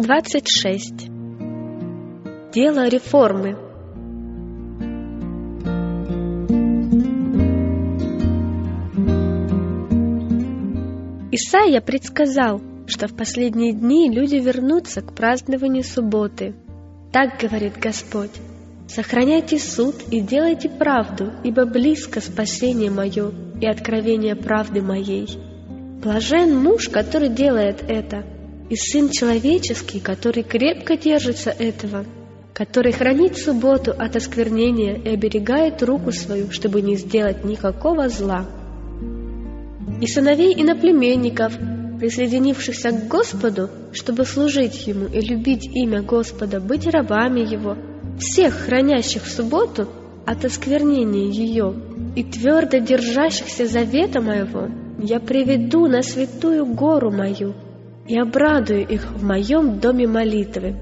26. Дело реформы. Исаия предсказал, что в последние дни люди вернутся к празднованию субботы. Так говорит Господь. Сохраняйте суд и делайте правду, ибо близко спасение мое и откровение правды моей. Блажен муж, который делает это, и Сын Человеческий, который крепко держится этого, который хранит субботу от осквернения и оберегает руку свою, чтобы не сделать никакого зла. И сыновей иноплеменников, присоединившихся к Господу, чтобы служить Ему и любить имя Господа, быть рабами Его, всех хранящих субботу от осквернения ее и твердо держащихся завета моего, я приведу на святую гору мою, и обрадую их в моем доме молитвы.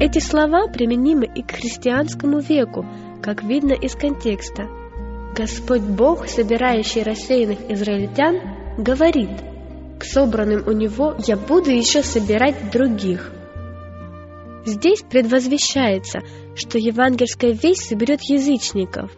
Эти слова применимы и к христианскому веку, как видно из контекста. Господь Бог, собирающий рассеянных израильтян, говорит, «К собранным у Него я буду еще собирать других». Здесь предвозвещается, что евангельская весть соберет язычников,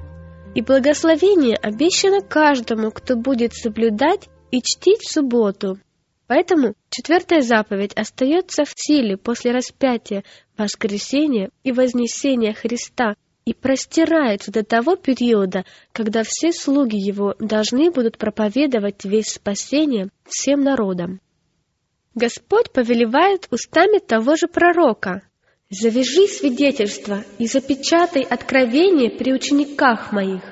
и благословение обещано каждому, кто будет соблюдать и чтить субботу. Поэтому четвертая заповедь остается в силе после распятия, воскресения и вознесения Христа и простирается до того периода, когда все слуги Его должны будут проповедовать весь спасение всем народам. Господь повелевает устами того же пророка «Завяжи свидетельство и запечатай откровение при учениках моих».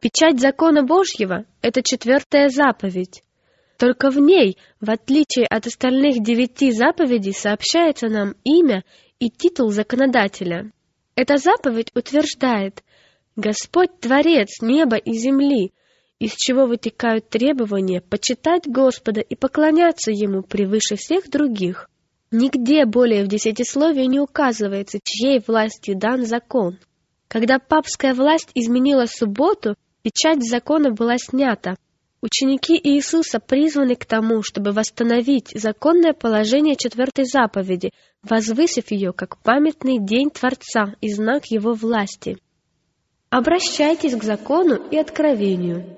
Печать закона Божьего — это четвертая заповедь. Только в ней, в отличие от остальных девяти заповедей, сообщается нам имя и титул законодателя. Эта заповедь утверждает «Господь — Творец неба и земли», из чего вытекают требования почитать Господа и поклоняться Ему превыше всех других. Нигде более в десятисловии не указывается, чьей властью дан закон. Когда папская власть изменила субботу, Печать закона была снята. Ученики Иисуса призваны к тому, чтобы восстановить законное положение четвертой заповеди, возвысив ее как памятный день Творца и знак Его власти. Обращайтесь к закону и откровению.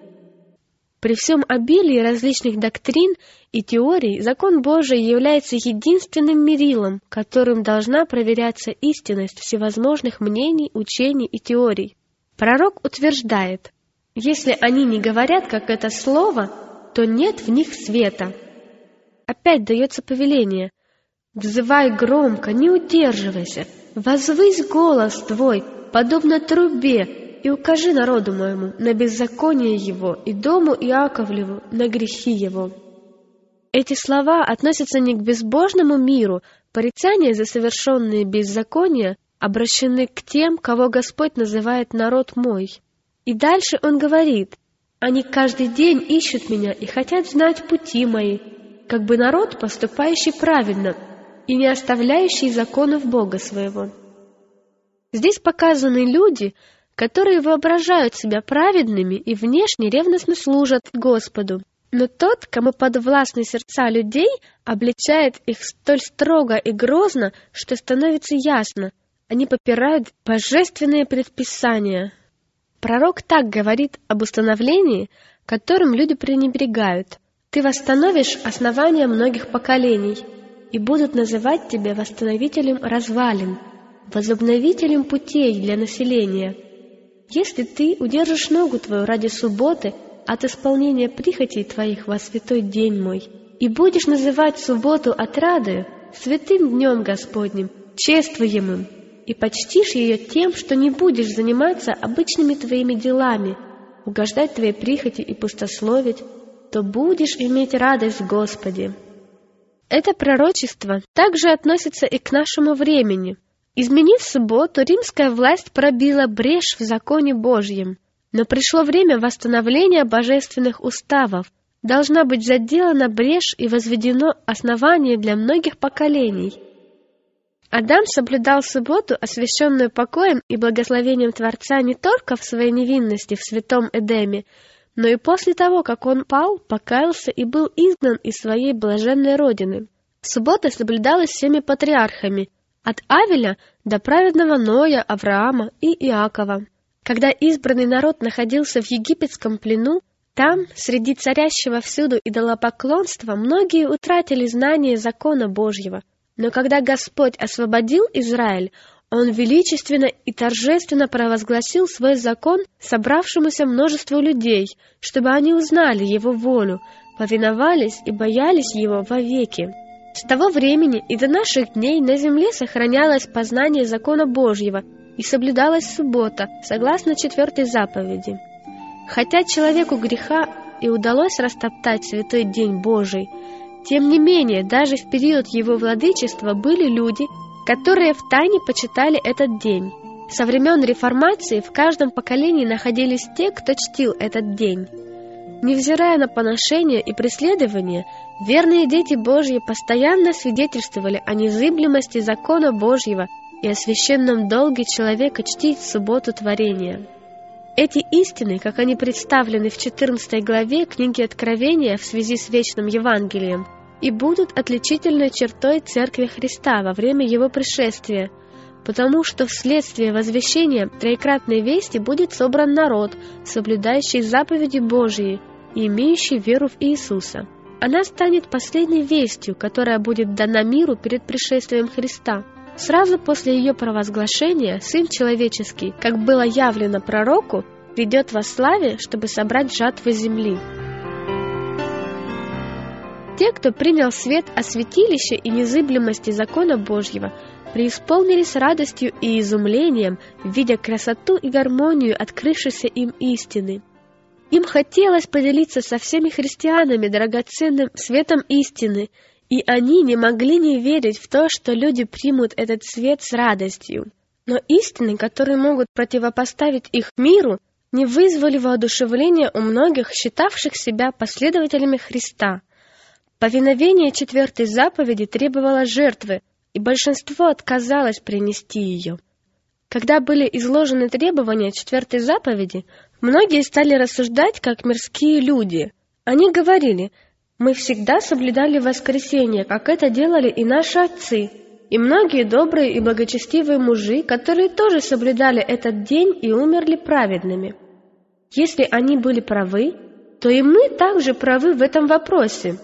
При всем обилии различных доктрин и теорий, закон Божий является единственным мерилом, которым должна проверяться истинность всевозможных мнений, учений и теорий. Пророк утверждает, если они не говорят, как это слово, то нет в них света. Опять дается повеление. Взывай громко, не удерживайся, возвысь голос твой, подобно трубе, и укажи народу моему на беззаконие его и дому Иаковлеву на грехи его. Эти слова относятся не к безбожному миру, порицания за совершенные беззакония обращены к тем, кого Господь называет народ мой. И дальше он говорит, «Они каждый день ищут меня и хотят знать пути мои, как бы народ, поступающий правильно и не оставляющий законов Бога своего». Здесь показаны люди, которые воображают себя праведными и внешне ревностно служат Господу. Но тот, кому подвластны сердца людей, обличает их столь строго и грозно, что становится ясно, они попирают божественные предписания, Пророк так говорит об установлении, которым люди пренебрегают. Ты восстановишь основания многих поколений, и будут называть тебя восстановителем развалин, возобновителем путей для населения. Если ты удержишь ногу твою ради субботы от исполнения прихотей твоих во святой день мой, и будешь называть субботу отрадою, святым днем Господним, чествуемым, и почтишь ее тем, что не будешь заниматься обычными твоими делами, угождать твоей прихоти и пустословить, то будешь иметь радость в Господе. Это пророчество также относится и к нашему времени. Изменив субботу, римская власть пробила брешь в законе Божьем. Но пришло время восстановления божественных уставов. Должна быть заделана брешь и возведено основание для многих поколений. Адам соблюдал субботу, освященную покоем и благословением Творца не только в своей невинности в святом Эдеме, но и после того, как он пал, покаялся и был изгнан из своей блаженной родины. Суббота соблюдалась всеми патриархами, от Авеля до праведного Ноя, Авраама и Иакова. Когда избранный народ находился в египетском плену, там, среди царящего всюду идолопоклонства, многие утратили знание закона Божьего. Но когда Господь освободил Израиль, он величественно и торжественно провозгласил свой закон собравшемуся множеству людей, чтобы они узнали его волю, повиновались и боялись его вовеки. С того времени и до наших дней на земле сохранялось познание закона Божьего и соблюдалась суббота, согласно четвертой заповеди. Хотя человеку греха и удалось растоптать святой день Божий, тем не менее, даже в период его владычества были люди, которые втайне почитали этот день. Со времен реформации в каждом поколении находились те, кто чтил этот день. Невзирая на поношения и преследования, верные дети Божьи постоянно свидетельствовали о незыблемости закона Божьего и о священном долге человека чтить субботу творения. Эти истины, как они представлены в 14 главе книги Откровения в связи с вечным Евангелием, и будут отличительной чертой Церкви Христа во время Его пришествия, потому что вследствие возвещения троекратной вести будет собран народ, соблюдающий заповеди Божьи и имеющий веру в Иисуса. Она станет последней вестью, которая будет дана миру перед пришествием Христа. Сразу после ее провозглашения Сын Человеческий, как было явлено пророку, придет во славе, чтобы собрать жатвы земли. Те, кто принял свет о святилище и незыблемости закона Божьего, преисполнились радостью и изумлением, видя красоту и гармонию открывшейся им истины. Им хотелось поделиться со всеми христианами драгоценным светом истины, и они не могли не верить в то, что люди примут этот свет с радостью. Но истины, которые могут противопоставить их миру, не вызвали воодушевления у многих, считавших себя последователями Христа – Повиновение четвертой заповеди требовало жертвы, и большинство отказалось принести ее. Когда были изложены требования четвертой заповеди, многие стали рассуждать как мирские люди. Они говорили, «Мы всегда соблюдали воскресенье, как это делали и наши отцы, и многие добрые и благочестивые мужи, которые тоже соблюдали этот день и умерли праведными. Если они были правы, то и мы также правы в этом вопросе».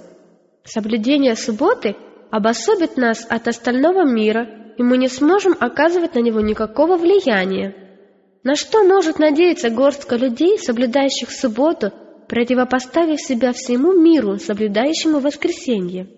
Соблюдение субботы обособит нас от остального мира, и мы не сможем оказывать на него никакого влияния. На что может надеяться горстка людей, соблюдающих субботу, противопоставив себя всему миру, соблюдающему воскресенье?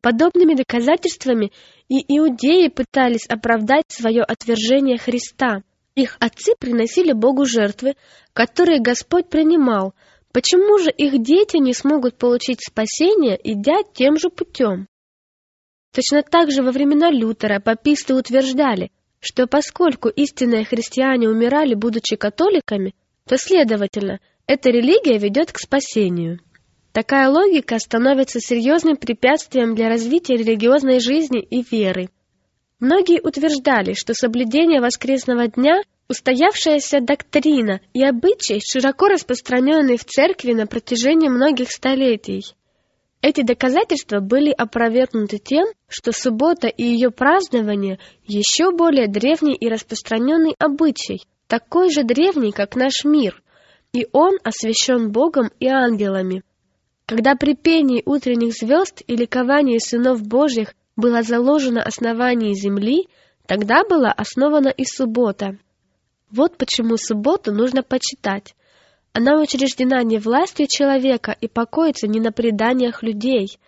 Подобными доказательствами и иудеи пытались оправдать свое отвержение Христа. Их отцы приносили Богу жертвы, которые Господь принимал – Почему же их дети не смогут получить спасение, идя тем же путем? Точно так же во времена Лютера паписты утверждали, что поскольку истинные христиане умирали, будучи католиками, то, следовательно, эта религия ведет к спасению. Такая логика становится серьезным препятствием для развития религиозной жизни и веры. Многие утверждали, что соблюдение воскресного дня – Устоявшаяся доктрина и обычай, широко распространенные в церкви на протяжении многих столетий. Эти доказательства были опровергнуты тем, что суббота и ее празднование еще более древний и распространенный обычай, такой же древний, как наш мир, и он освящен Богом и ангелами. Когда при пении утренних звезд и ликовании сынов Божьих было заложено основание земли, тогда была основана и суббота. Вот почему субботу нужно почитать. Она учреждена не властью человека и покоится не на преданиях людей.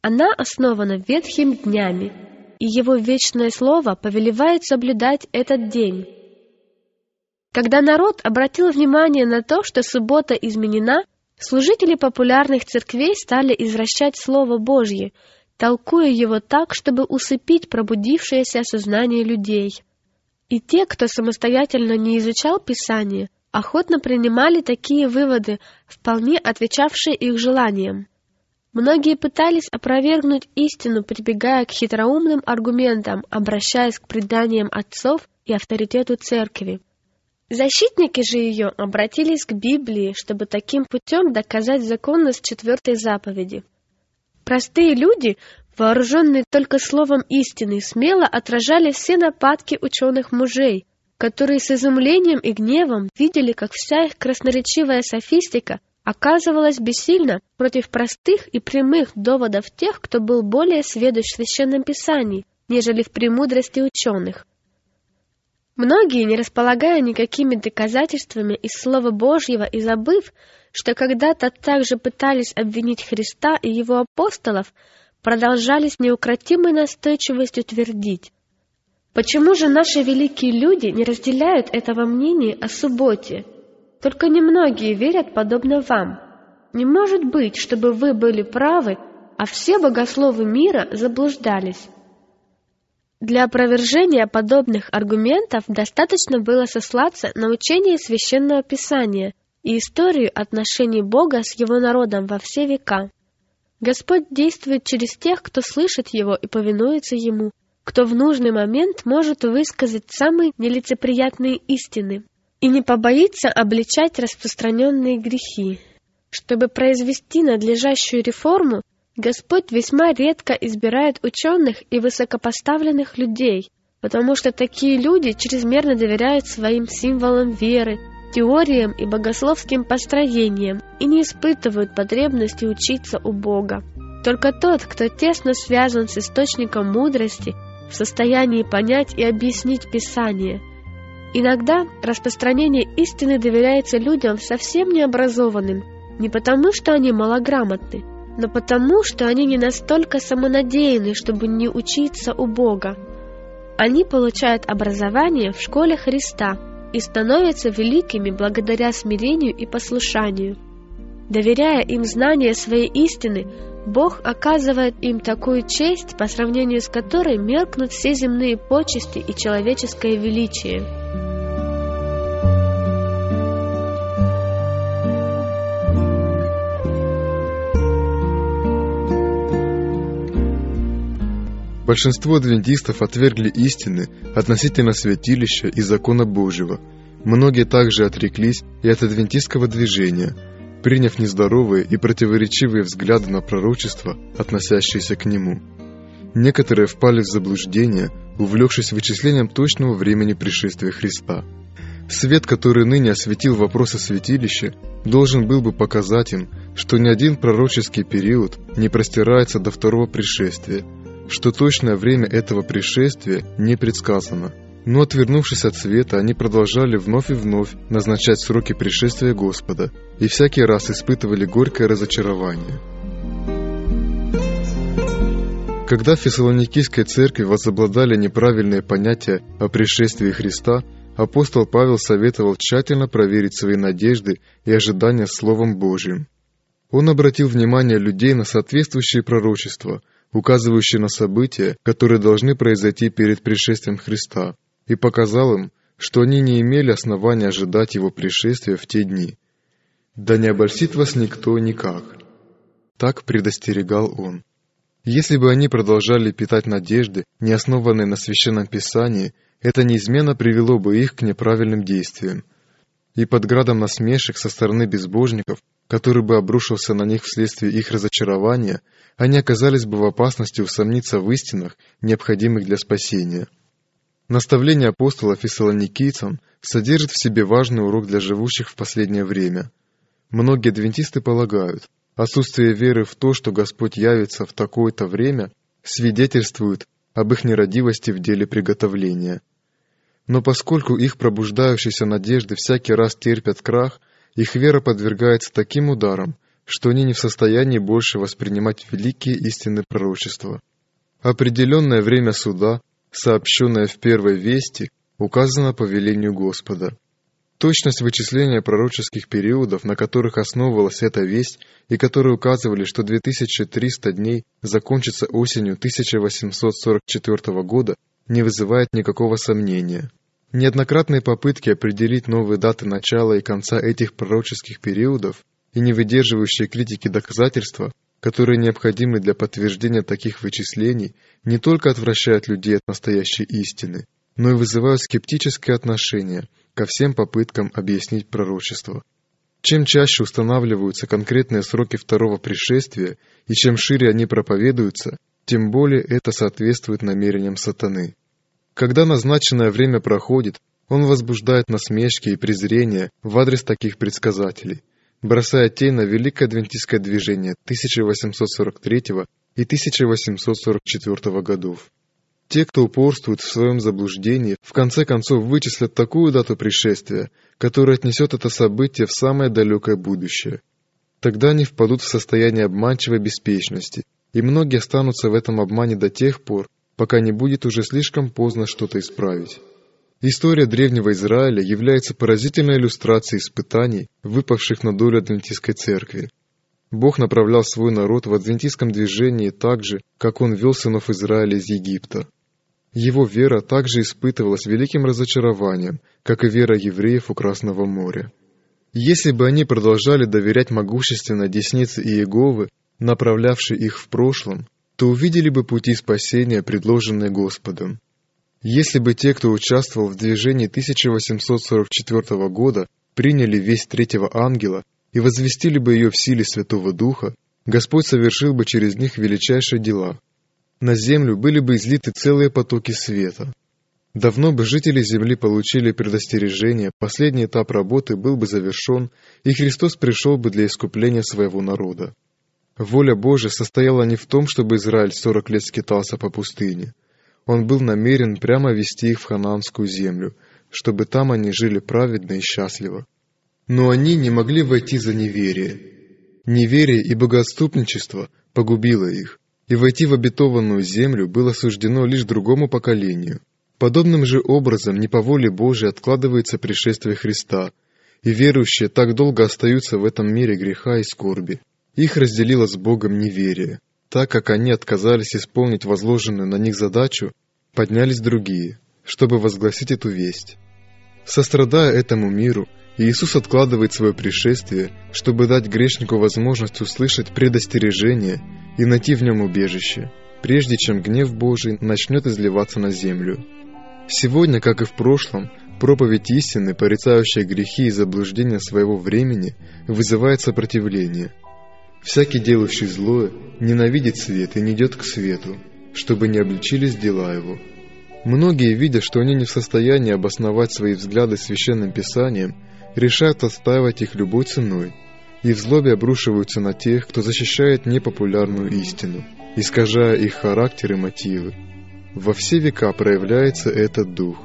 Она основана ветхими днями, и его вечное слово повелевает соблюдать этот день. Когда народ обратил внимание на то, что суббота изменена, служители популярных церквей стали извращать Слово Божье, толкуя его так, чтобы усыпить пробудившееся сознание людей. И те, кто самостоятельно не изучал Писание, охотно принимали такие выводы, вполне отвечавшие их желаниям. Многие пытались опровергнуть истину, прибегая к хитроумным аргументам, обращаясь к преданиям отцов и авторитету церкви. Защитники же ее обратились к Библии, чтобы таким путем доказать законность четвертой заповеди. Простые люди, вооруженные только словом истины, смело отражали все нападки ученых мужей, которые с изумлением и гневом видели, как вся их красноречивая софистика оказывалась бессильна против простых и прямых доводов тех, кто был более сведущ в Священном Писании, нежели в премудрости ученых. Многие, не располагая никакими доказательствами из Слова Божьего и забыв, что когда-то также пытались обвинить Христа и его апостолов, продолжали с неукротимой настойчивостью твердить. Почему же наши великие люди не разделяют этого мнения о субботе? Только немногие верят подобно вам. Не может быть, чтобы вы были правы, а все богословы мира заблуждались. Для опровержения подобных аргументов достаточно было сослаться на учение Священного Писания и историю отношений Бога с Его народом во все века. Господь действует через тех, кто слышит Его и повинуется Ему, кто в нужный момент может высказать самые нелицеприятные истины и не побоится обличать распространенные грехи. Чтобы произвести надлежащую реформу, Господь весьма редко избирает ученых и высокопоставленных людей, потому что такие люди чрезмерно доверяют своим символам веры, теориям и богословским построениям и не испытывают потребности учиться у Бога. Только тот, кто тесно связан с источником мудрости, в состоянии понять и объяснить Писание. Иногда распространение истины доверяется людям совсем необразованным, не потому, что они малограмотны, но потому, что они не настолько самонадеянны, чтобы не учиться у Бога. Они получают образование в школе Христа и становятся великими благодаря смирению и послушанию. Доверяя им знание своей истины, Бог оказывает им такую честь, по сравнению с которой меркнут все земные почести и человеческое величие. Большинство адвентистов отвергли истины относительно святилища и закона Божьего. Многие также отреклись и от адвентистского движения, приняв нездоровые и противоречивые взгляды на пророчества, относящиеся к нему. Некоторые впали в заблуждение, увлекшись вычислением точного времени пришествия Христа. Свет, который ныне осветил вопросы святилища, должен был бы показать им, что ни один пророческий период не простирается до второго пришествия – что точное время этого пришествия не предсказано. Но отвернувшись от света, они продолжали вновь и вновь назначать сроки пришествия Господа и всякий раз испытывали горькое разочарование. Когда в Фессалоникийской церкви возобладали неправильные понятия о пришествии Христа, апостол Павел советовал тщательно проверить свои надежды и ожидания Словом Божьим. Он обратил внимание людей на соответствующие пророчества – указывающие на события, которые должны произойти перед пришествием Христа, и показал им, что они не имели основания ожидать Его пришествия в те дни. «Да не обольстит вас никто никак», — так предостерегал он. Если бы они продолжали питать надежды, не основанные на Священном Писании, это неизменно привело бы их к неправильным действиям. И под градом насмешек со стороны безбожников, который бы обрушился на них вследствие их разочарования, они оказались бы в опасности усомниться в истинах, необходимых для спасения. Наставление апостола фессалоникийцам содержит в себе важный урок для живущих в последнее время. Многие адвентисты полагают, отсутствие веры в то, что Господь явится в такое-то время, свидетельствует об их нерадивости в деле приготовления. Но поскольку их пробуждающиеся надежды всякий раз терпят крах, их вера подвергается таким ударам, что они не в состоянии больше воспринимать великие истины пророчества. Определенное время суда, сообщенное в первой вести, указано по велению Господа. Точность вычисления пророческих периодов, на которых основывалась эта весть, и которые указывали, что 2300 дней закончится осенью 1844 года, не вызывает никакого сомнения. Неоднократные попытки определить новые даты начала и конца этих пророческих периодов и не выдерживающие критики доказательства, которые необходимы для подтверждения таких вычислений, не только отвращают людей от настоящей истины, но и вызывают скептическое отношение – ко всем попыткам объяснить пророчество. Чем чаще устанавливаются конкретные сроки второго пришествия, и чем шире они проповедуются, тем более это соответствует намерениям сатаны. Когда назначенное время проходит, он возбуждает насмешки и презрение в адрес таких предсказателей, бросая тень на Великое Адвентистское движение 1843 и 1844 годов. Те, кто упорствует в своем заблуждении, в конце концов вычислят такую дату пришествия, которая отнесет это событие в самое далекое будущее. Тогда они впадут в состояние обманчивой беспечности, и многие останутся в этом обмане до тех пор, пока не будет уже слишком поздно что-то исправить. История древнего Израиля является поразительной иллюстрацией испытаний, выпавших на долю Адвентистской церкви. Бог направлял свой народ в адвентистском движении так же, как Он вел сынов Израиля из Египта. Его вера также испытывалась великим разочарованием, как и вера евреев у Красного моря. Если бы они продолжали доверять могущественной деснице Иеговы, направлявшей их в прошлом, то увидели бы пути спасения, предложенные Господом. Если бы те, кто участвовал в движении 1844 года, приняли весть третьего ангела и возвестили бы ее в силе Святого Духа, Господь совершил бы через них величайшие дела, на землю были бы излиты целые потоки света. Давно бы жители Земли получили предостережение, последний этап работы был бы завершен, и Христос пришел бы для искупления своего народа. Воля Божия состояла не в том, чтобы Израиль сорок лет скитался по пустыне. Он был намерен прямо вести их в ханаанскую землю, чтобы там они жили праведно и счастливо. Но они не могли войти за неверие. Неверие и богоотступничество погубило их и войти в обетованную землю было суждено лишь другому поколению. Подобным же образом не по воле Божией откладывается пришествие Христа, и верующие так долго остаются в этом мире греха и скорби. Их разделило с Богом неверие. Так как они отказались исполнить возложенную на них задачу, поднялись другие, чтобы возгласить эту весть. Сострадая этому миру, Иисус откладывает свое пришествие, чтобы дать грешнику возможность услышать предостережение и найти в нем убежище, прежде чем гнев Божий начнет изливаться на землю. Сегодня, как и в прошлом, проповедь истины, порицающая грехи и заблуждения своего времени, вызывает сопротивление. Всякий, делающий злое, ненавидит свет и не идет к свету, чтобы не обличились дела его. Многие, видя, что они не в состоянии обосновать свои взгляды священным писанием, решают отстаивать их любой ценой – и в злобе обрушиваются на тех, кто защищает непопулярную истину, искажая их характер и мотивы. Во все века проявляется этот дух.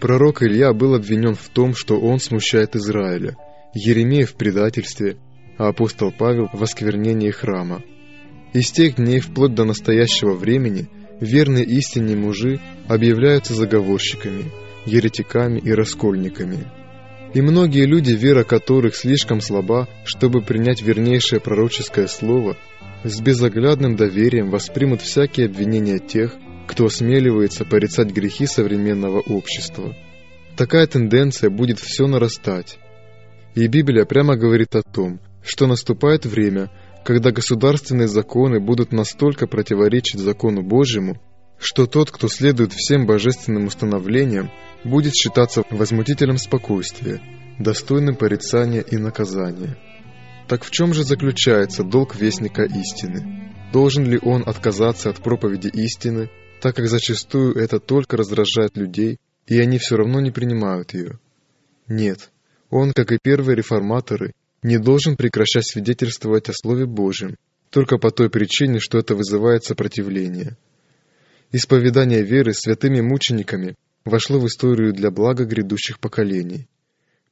Пророк Илья был обвинен в том, что он смущает Израиля, Еремея в предательстве, а апостол Павел в осквернении храма. Из тех дней вплоть до настоящего времени верные истине мужи объявляются заговорщиками, еретиками и раскольниками – и многие люди, вера которых слишком слаба, чтобы принять вернейшее пророческое слово, с безоглядным доверием воспримут всякие обвинения тех, кто осмеливается порицать грехи современного общества. Такая тенденция будет все нарастать. И Библия прямо говорит о том, что наступает время, когда государственные законы будут настолько противоречить закону Божьему, что тот, кто следует всем божественным установлениям, будет считаться возмутителем спокойствия, достойным порицания и наказания. Так в чем же заключается долг вестника истины? Должен ли он отказаться от проповеди истины, так как зачастую это только раздражает людей, и они все равно не принимают ее? Нет, он, как и первые реформаторы, не должен прекращать свидетельствовать о Слове Божьем, только по той причине, что это вызывает сопротивление. Исповедание веры святыми мучениками вошло в историю для блага грядущих поколений.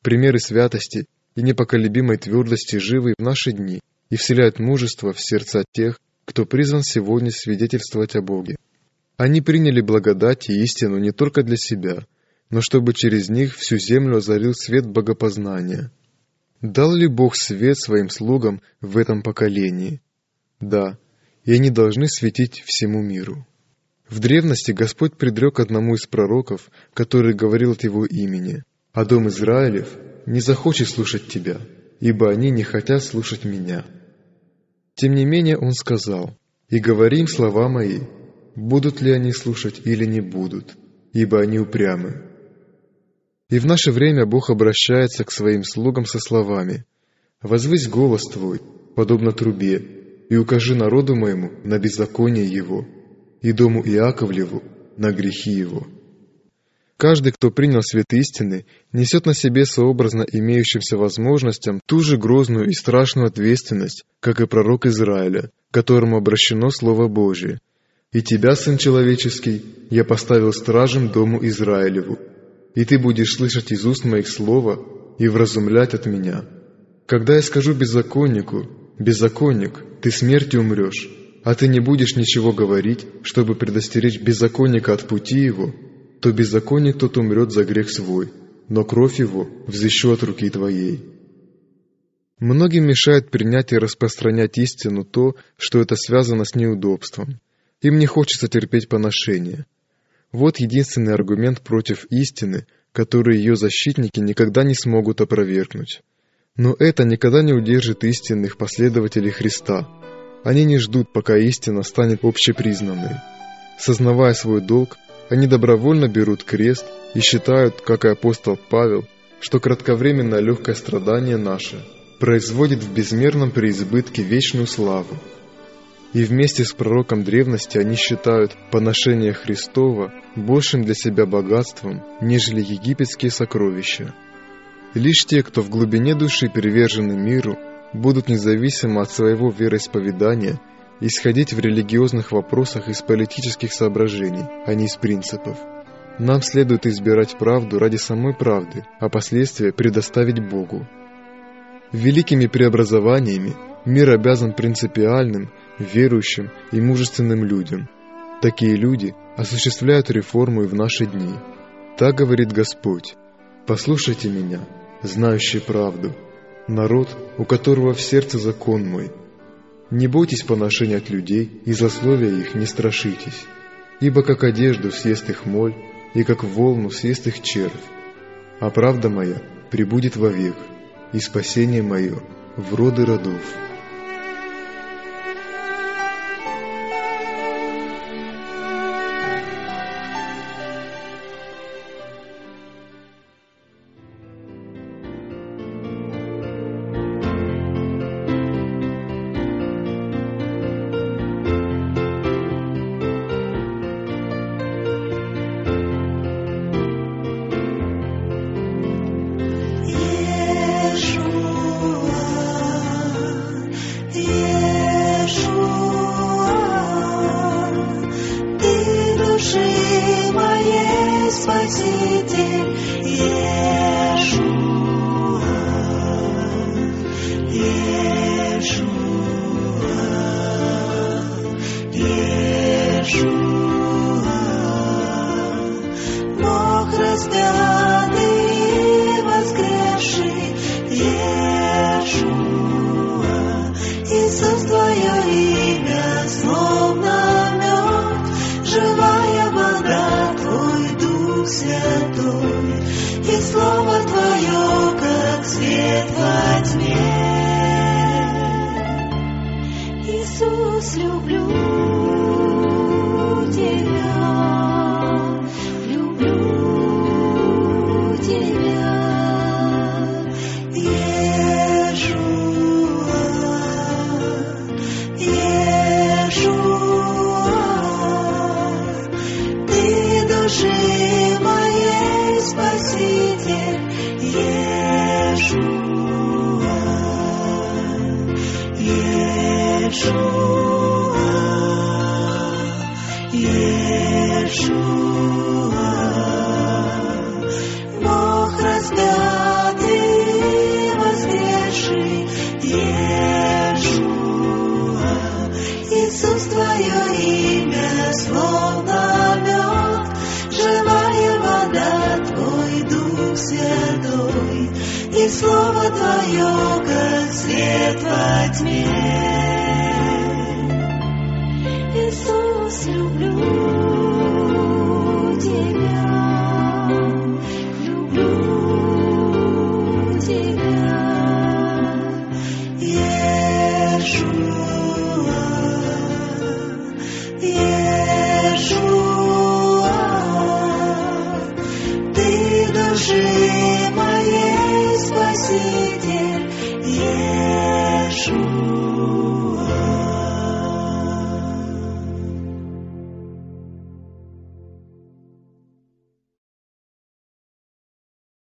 Примеры святости и непоколебимой твердости живы в наши дни и вселяют мужество в сердца тех, кто призван сегодня свидетельствовать о Боге. Они приняли благодать и истину не только для себя, но чтобы через них всю землю озарил свет богопознания. Дал ли Бог свет своим слугам в этом поколении? Да, и они должны светить всему миру. В древности Господь предрек одному из пророков, который говорил от его имени, «А дом Израилев не захочет слушать тебя, ибо они не хотят слушать меня». Тем не менее он сказал, «И говори им слова мои, будут ли они слушать или не будут, ибо они упрямы». И в наше время Бог обращается к своим слугам со словами, «Возвысь голос твой, подобно трубе, и укажи народу моему на беззаконие его, и дому Иаковлеву на грехи его». Каждый, кто принял свет истины, несет на себе сообразно имеющимся возможностям ту же грозную и страшную ответственность, как и пророк Израиля, которому обращено Слово Божие. «И тебя, Сын Человеческий, я поставил стражем дому Израилеву, и ты будешь слышать из уст моих Слово и вразумлять от меня. Когда я скажу беззаконнику, беззаконник, ты смертью умрешь, а ты не будешь ничего говорить, чтобы предостеречь беззаконника от пути его, то беззаконник тот умрет за грех свой, но кровь его взыщу от руки твоей». Многим мешает принять и распространять истину то, что это связано с неудобством. Им не хочется терпеть поношение. Вот единственный аргумент против истины, который ее защитники никогда не смогут опровергнуть. Но это никогда не удержит истинных последователей Христа. Они не ждут, пока истина станет общепризнанной. Сознавая свой долг, они добровольно берут крест и считают, как и апостол Павел, что кратковременное легкое страдание наше производит в безмерном преизбытке вечную славу. И вместе с пророком древности они считают поношение Христова большим для себя богатством, нежели египетские сокровища. лишь те, кто в глубине души привержены миру, будут независимо от своего вероисповедания – исходить в религиозных вопросах из политических соображений, а не из принципов. Нам следует избирать правду ради самой правды, а последствия предоставить Богу. Великими преобразованиями мир обязан принципиальным, верующим и мужественным людям. Такие люди осуществляют реформу и в наши дни. Так говорит Господь. «Послушайте меня, знающий правду, народ, у которого в сердце закон мой, не бойтесь поношения от людей, и злословия их не страшитесь, ибо как одежду съест их моль, и как волну съест их червь. А правда моя пребудет вовек, и спасение мое в роды родов». святой, и слово Твое, как свет во тьме.